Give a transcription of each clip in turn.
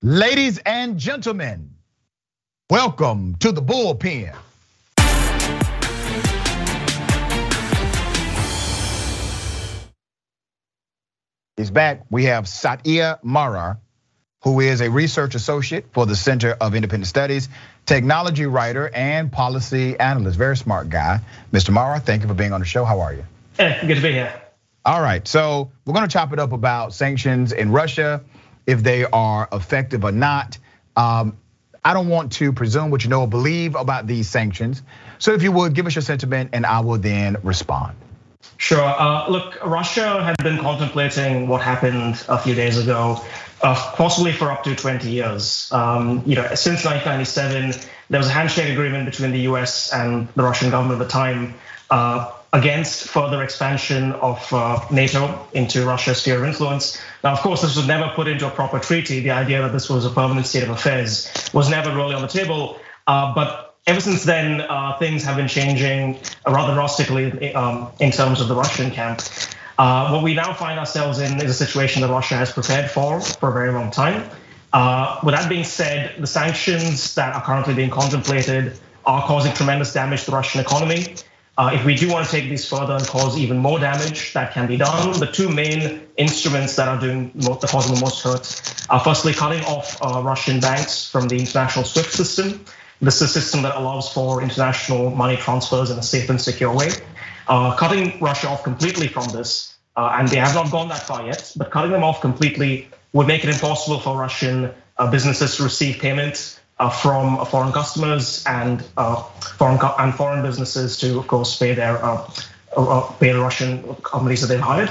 Ladies and gentlemen, welcome to the bullpen. He's back. We have Satya Marar, who is a research associate for the Center of Independent Studies, technology writer, and policy analyst. Very smart guy. Mr. Marar, thank you for being on the show. How are you? Hey, good to be here. All right, so we're gonna chop it up about sanctions in Russia, if they are effective or not. Um, I don't want to presume what you know or believe about these sanctions. So if you would, give us your sentiment and I will then respond. Sure. Uh, look, Russia had been contemplating what happened a few days ago, uh, possibly for up to 20 years. Um, you know, since 1997, there was a handshake agreement between the U.S. and the Russian government at the time uh, against further expansion of NATO into Russia's sphere of influence. Now, of course, this was never put into a proper treaty. The idea that this was a permanent state of affairs was never really on the table. But ever since then, uh, things have been changing rather drastically um, in terms of the Russian camp. Uh, what we now find ourselves in is a situation that Russia has prepared for for a very long time. Uh, with that being said, the sanctions that are currently being contemplated are causing tremendous damage to the Russian economy. If we do want to take these further and cause even more damage, that can be done. The two main instruments that are doing that causing the most hurt are firstly cutting off Russian banks from the international SWIFT system. This is a system that allows for international money transfers in a safe and secure way. Uh, cutting Russia off completely from this, uh, and they have not gone that far yet, but cutting them off completely would make it impossible for Russian uh, businesses to receive payments Uh, from uh, foreign customers and uh, foreign and foreign businesses to, of course, pay their pay the Russian companies that they've hired.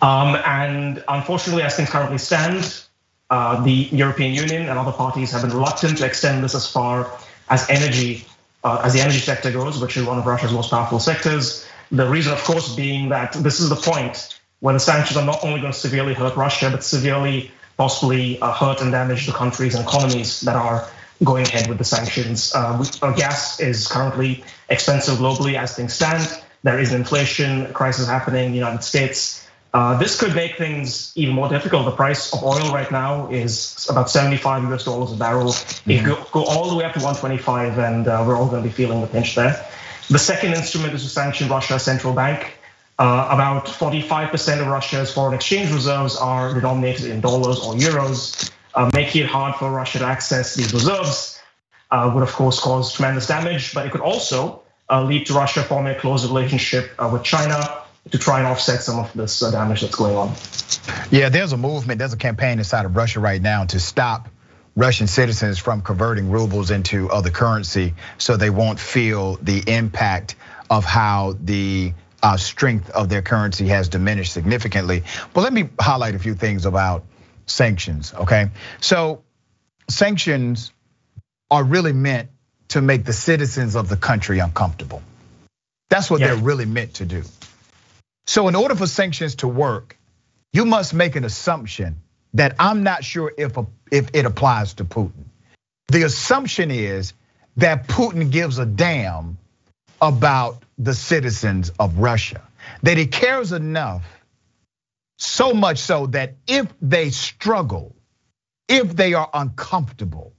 Um, and unfortunately, as things currently stand, the European Union and other parties have been reluctant to extend this as far as energy, uh, as the energy sector goes, which is one of Russia's most powerful sectors. The reason, of course, being that this is the point where the sanctions are not only going to severely hurt Russia, but severely possibly uh, hurt and damage the countries and economies that are going ahead with the sanctions. Uh, gas is currently expensive globally as things stand. There is an inflation crisis happening in the United States. Uh, this could make things even more difficult. The price of oil right now is about 75 US dollars a barrel. Mm-hmm. It go, go all the way up to 125, and uh, we're all going to be feeling the pinch there. The second instrument is to sanction Russia's central bank. Uh, about 45% of Russia's foreign exchange reserves are denominated in dollars or euros, making it hard for Russia to access these reserves. Uh, would of course cause tremendous damage, but it could also uh, lead to Russia forming a close relationship with China to try and offset some of this uh, damage that's going on. Yeah, there's a movement, there's a campaign inside of Russia right now to stop Russian citizens from converting rubles into other currency so they won't feel the impact of how the uh, strength of their currency has diminished significantly. But let me highlight a few things about sanctions, okay? So, sanctions are really meant to make the citizens of the country uncomfortable. That's what yeah. they're really meant to do. So, in order for sanctions to work, you must make an assumption that I'm not sure if, if it applies to Putin. The assumption is that Putin gives a damn about the citizens of Russia, that he cares enough, so much so that if they struggle, if they are uncomfortable,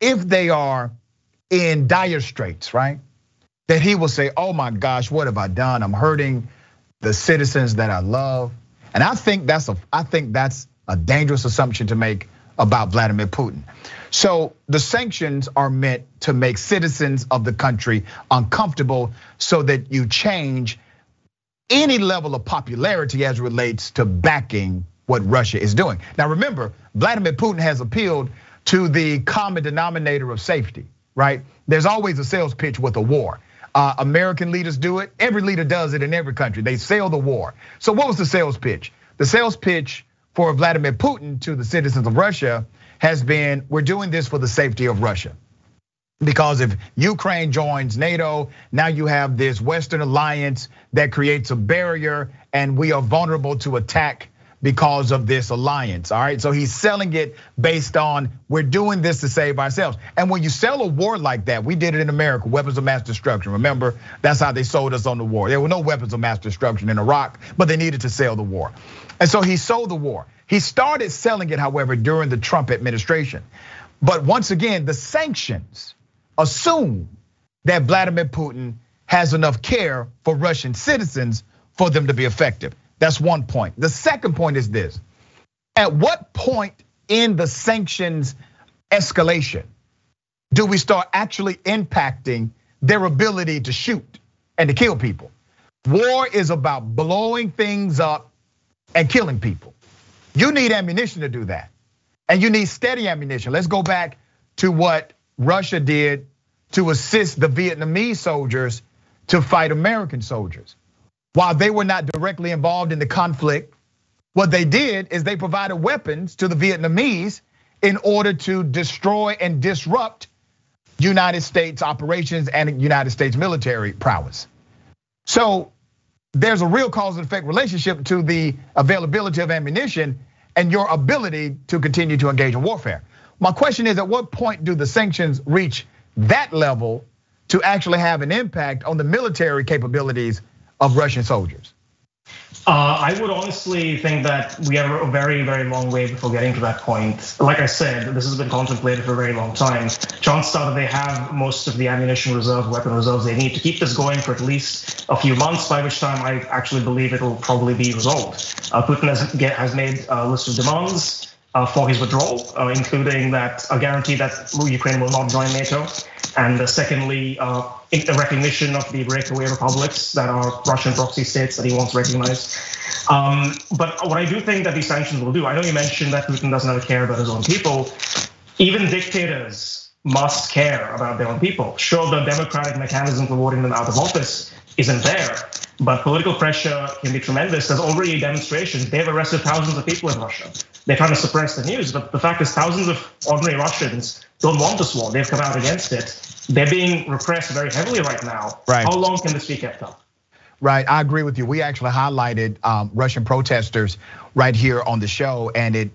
if they are in dire straits, right? That he will say, oh my gosh, what have I done? I'm hurting the citizens that I love. And I think that's a I think that's a dangerous assumption to make about Vladimir Putin. So the sanctions are meant to make citizens of the country uncomfortable so that you change any level of popularity as relates to backing what Russia is doing. Now remember, Vladimir Putin has appealed to the common denominator of safety, right? There's always a sales pitch with a war. Uh, American leaders do it. Every leader does it in every country. They sell the war. So what was the sales pitch? The sales pitch for Vladimir Putin to the citizens of Russia has been, we're doing this for the safety of Russia. Because if Ukraine joins NATO, now you have this Western alliance that creates a barrier and we are vulnerable to attack because of this alliance. All right. So he's selling it based on we're doing this to save ourselves. And when you sell a war like that, we did it in America, weapons of mass destruction. Remember, that's how they sold us on the war. There were no weapons of mass destruction in Iraq, but they needed to sell the war. And so he sold the war. He started selling it, however, during the Trump administration. But once again, the sanctions assume that Vladimir Putin has enough care for Russian citizens for them to be effective. That's one point. The second point is this at what point in the sanctions escalation do we start actually impacting their ability to shoot and to kill people? War is about blowing things up and killing people. You need ammunition to do that. And you need steady ammunition. Let's go back to what Russia did to assist the Vietnamese soldiers to fight American soldiers. While they were not directly involved in the conflict, what they did is they provided weapons to the Vietnamese in order to destroy and disrupt United States operations and United States military prowess. So there's a real cause and effect relationship to the availability of ammunition and your ability to continue to engage in warfare. My question is at what point do the sanctions reach that level to actually have an impact on the military capabilities of Russian soldiers? Uh, I would honestly think that we are a very, very long way before getting to that point. Like I said, this has been contemplated for a very long time. Chances are they have most of the ammunition reserve, weapon reserves they need to keep this going for at least a few months, by which time I actually believe it will probably be resolved. Uh, Putin has, has made a list of demands for his withdrawal, including that a guarantee that Ukraine will not join NATO, and secondly, uh, a recognition of the breakaway republics that are Russian proxy states that he wants recognized. Um, but what I do think that these sanctions will do, I know you mentioned that Putin doesn't a care about his own people. Even dictators must care about their own people. Sure, the democratic mechanism for voting them out of office isn't there, but political pressure can be tremendous. There's already demonstrations. They've arrested thousands of people in Russia. They're trying to suppress the news, but the fact is, thousands of ordinary Russians don't want this war. They've come out against it. They're being repressed very heavily right now. Right. How long can this be kept up? Right, I agree with you. We actually highlighted um, Russian protesters right here on the show, and it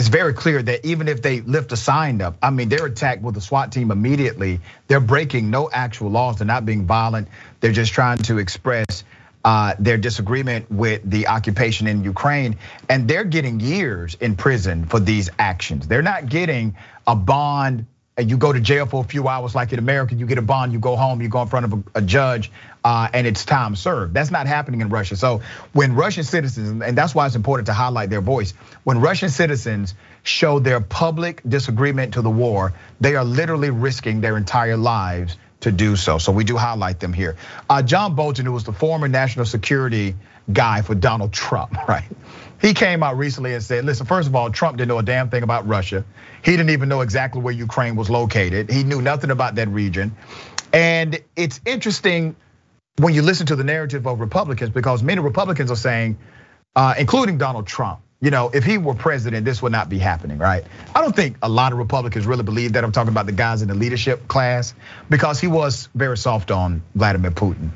it's very clear that even if they lift a sign up, I mean, they're attacked with a SWAT team immediately. They're breaking no actual laws. They're not being violent. They're just trying to express their disagreement with the occupation in Ukraine, and they're getting years in prison for these actions. They're not getting a bond and you go to jail for a few hours like in America, you get a bond, you go home, you go in front of a, judge, uh, and it's time served. That's not happening in Russia. So when Russian citizens, and that's why it's important to highlight their voice, when Russian citizens show their public disagreement to the war, they are literally risking their entire lives to do so. So we do highlight them here. Uh, John Bolton, who was the former national security guy for Donald Trump, right? He came out recently and said, listen, first of all, Trump didn't know a damn thing about Russia. He didn't even know exactly where Ukraine was located. He knew nothing about that region. And it's interesting when you listen to the narrative of Republicans because many Republicans are saying, uh, including Donald Trump, you know, if he were president, this would not be happening, right? I don't think a lot of Republicans really believe that. I'm talking about the guys in the leadership class because he was very soft on Vladimir Putin.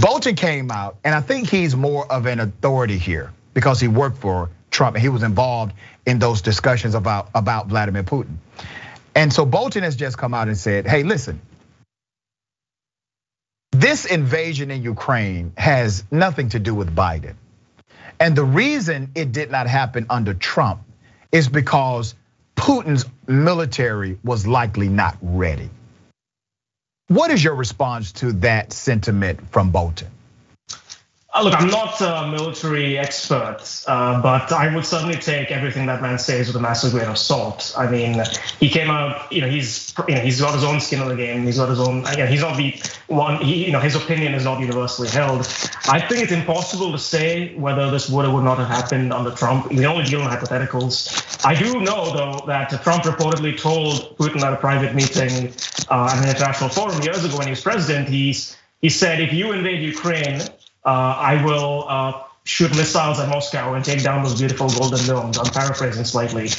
Bolton came out, and I think he's more of an authority here because he worked for Trump and he was involved in those discussions about, about Vladimir Putin. And so Bolton has just come out and said, hey, listen, this invasion in Ukraine has nothing to do with Biden. And the reason it did not happen under Trump is because Putin's military was likely not ready. What is your response to that sentiment from Bolton? Uh, look, I'm not a military expert, uh, but I would certainly take everything that man says with a massive grain of salt. I mean, he came out, you know, he's, you know, he's got his own skin in the game. He's got his own, again, he's not the one, he, you know, his opinion is not universally held. I think it's impossible to say whether this would or would not have happened under Trump. We only deal in hypotheticals. I do know, though, that Trump reportedly told Putin at a private meeting uh, at an international forum years ago when he was president, he's, he said, if you invade Ukraine, I will uh, shoot missiles at Moscow and take down those beautiful golden domes. I'm paraphrasing slightly.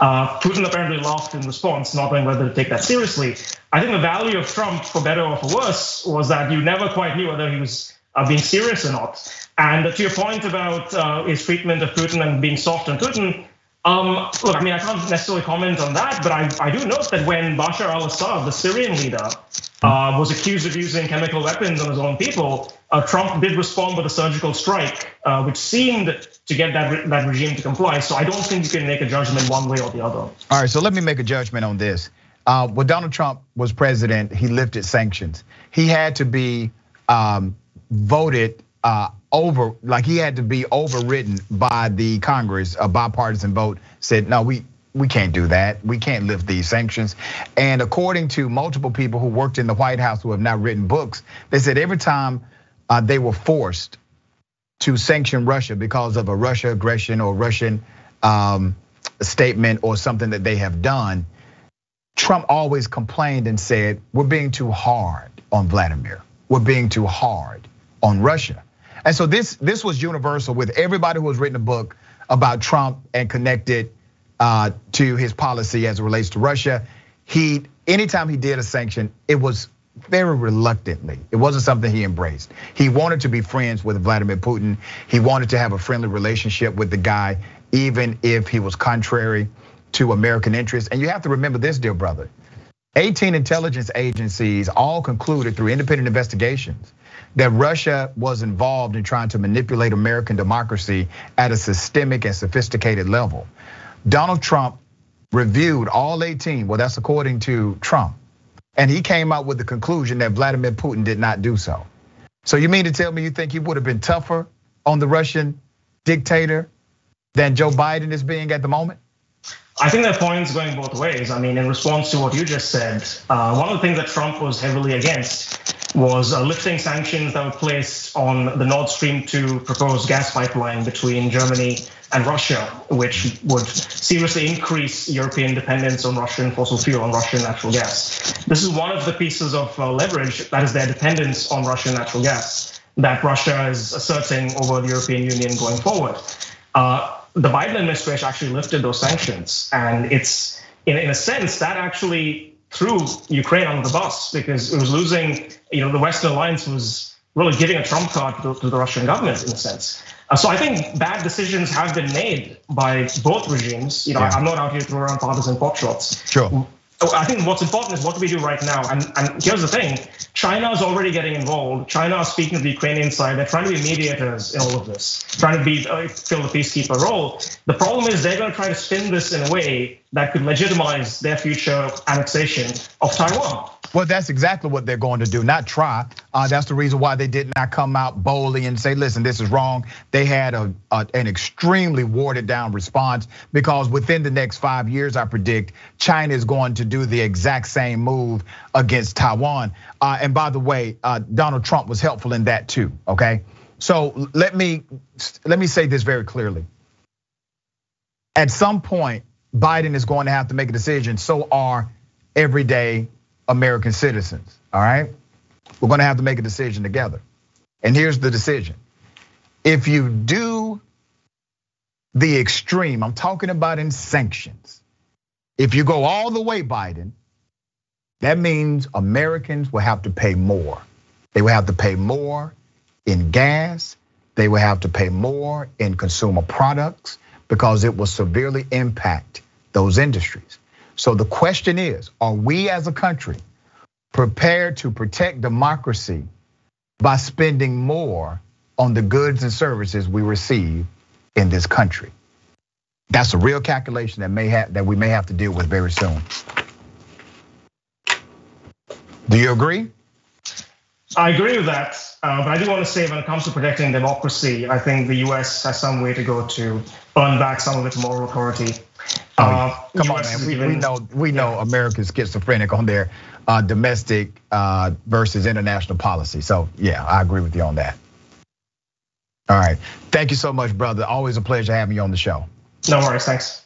Uh, Putin apparently laughed in response, not knowing whether to take that seriously. I think the value of Trump, for better or for worse, was that you never quite knew whether he was being serious or not. And to your point about his treatment of Putin and being soft on Putin, Um, look, I mean, I can't necessarily comment on that, but I, I do note that when Bashar al-Assad, the Syrian leader, uh, was accused of using chemical weapons on his own people, uh, Trump did respond with a surgical strike, uh, which seemed to get that, that regime to comply. So I don't think you can make a judgment one way or the other. All right, so let me make a judgment on this. Uh, when Donald Trump was president, he lifted sanctions. He had to be um, voted uh, over, like he had to be overridden by the Congress. A bipartisan vote said, no, we we can't do that. We can't lift these sanctions. And according to multiple people who worked in the White House who have now written books, they said every time uh, they were forced to sanction Russia because of a Russia aggression or Russian um, statement or something that they have done, Trump always complained and said, We're being too hard on Vladimir. We're being too hard on Russia. And so this this was universal with everybody who has written a book about Trump and connected uh, to his policy as it relates to Russia. He anytime he did a sanction, it was very reluctantly. It wasn't something he embraced. He wanted to be friends with Vladimir Putin. He wanted to have a friendly relationship with the guy, even if he was contrary to American interests. And you have to remember this, dear brother. 18 intelligence agencies all concluded through independent investigations that Russia was involved in trying to manipulate American democracy at a systemic and sophisticated level. Donald Trump reviewed all 18, well, that's according to Trump. And he came out with the conclusion that Vladimir Putin did not do so. So you mean to tell me you think he would have been tougher on the Russian dictator than Joe Biden is being at the moment? I think that point's going both ways. I mean, in response to what you just said, uh, one of the things that Trump was heavily against was uh, lifting sanctions that were placed on the Nord Stream 2 proposed gas pipeline between Germany and Russia, which would seriously increase European dependence on Russian fossil fuel, on Russian natural gas. This is one of the pieces of uh, leverage that is their dependence on Russian natural gas that Russia is asserting over the European Union going forward the Biden administration actually lifted those sanctions, and it's in a sense that actually threw Ukraine on the bus because it was losing. You know, the Western alliance was really giving a trump card to, to the Russian government in a sense. Uh, so I think bad decisions have been made by both regimes. You know, yeah. I'm not out here to throw around partisan pot shots. Sure. I think what's important is what do we do right now? And, and here's the thing China is already getting involved. China is speaking to the Ukrainian side. They're trying to be mediators in all of this, trying to be uh, fill the peacekeeper role. The problem is they're going to try to spin this in a way that could legitimize their future annexation of Taiwan. Well, that's exactly what they're going to do, not try. Uh, that's the reason why they did not come out boldly and say, listen, this is wrong. They had a, an extremely watered down response because within the next five years, I predict China is going to do the exact same move against Taiwan. Uh, and by the way, uh, Donald Trump was helpful in that too, okay? So let me let me say this very clearly. At some point, Biden is going to have to make a decision. So are everyday American citizens, all right? We're gonna have to make a decision together. And here's the decision. If you do the extreme, I'm talking about in sanctions. If you go all the way, Biden, that means Americans will have to pay more. They will have to pay more in gas. They will have to pay more in consumer products because it will severely impact those industries. So the question is, are we as a country prepared to protect democracy by spending more on the goods and services we receive in this country? That's a real calculation that may have that we may have to deal with very soon. Do you agree? I agree with that, uh, but I do want to say when it comes to protecting democracy, I think the US has some way to go to earn back some of its moral authority. Uh, come on, man. We, we, know we know. America's schizophrenic on their uh, domestic uh, versus international policy. So yeah, I agree with you on that. All right, thank you so much, brother. Always a pleasure having you on the show. No worries. Thanks.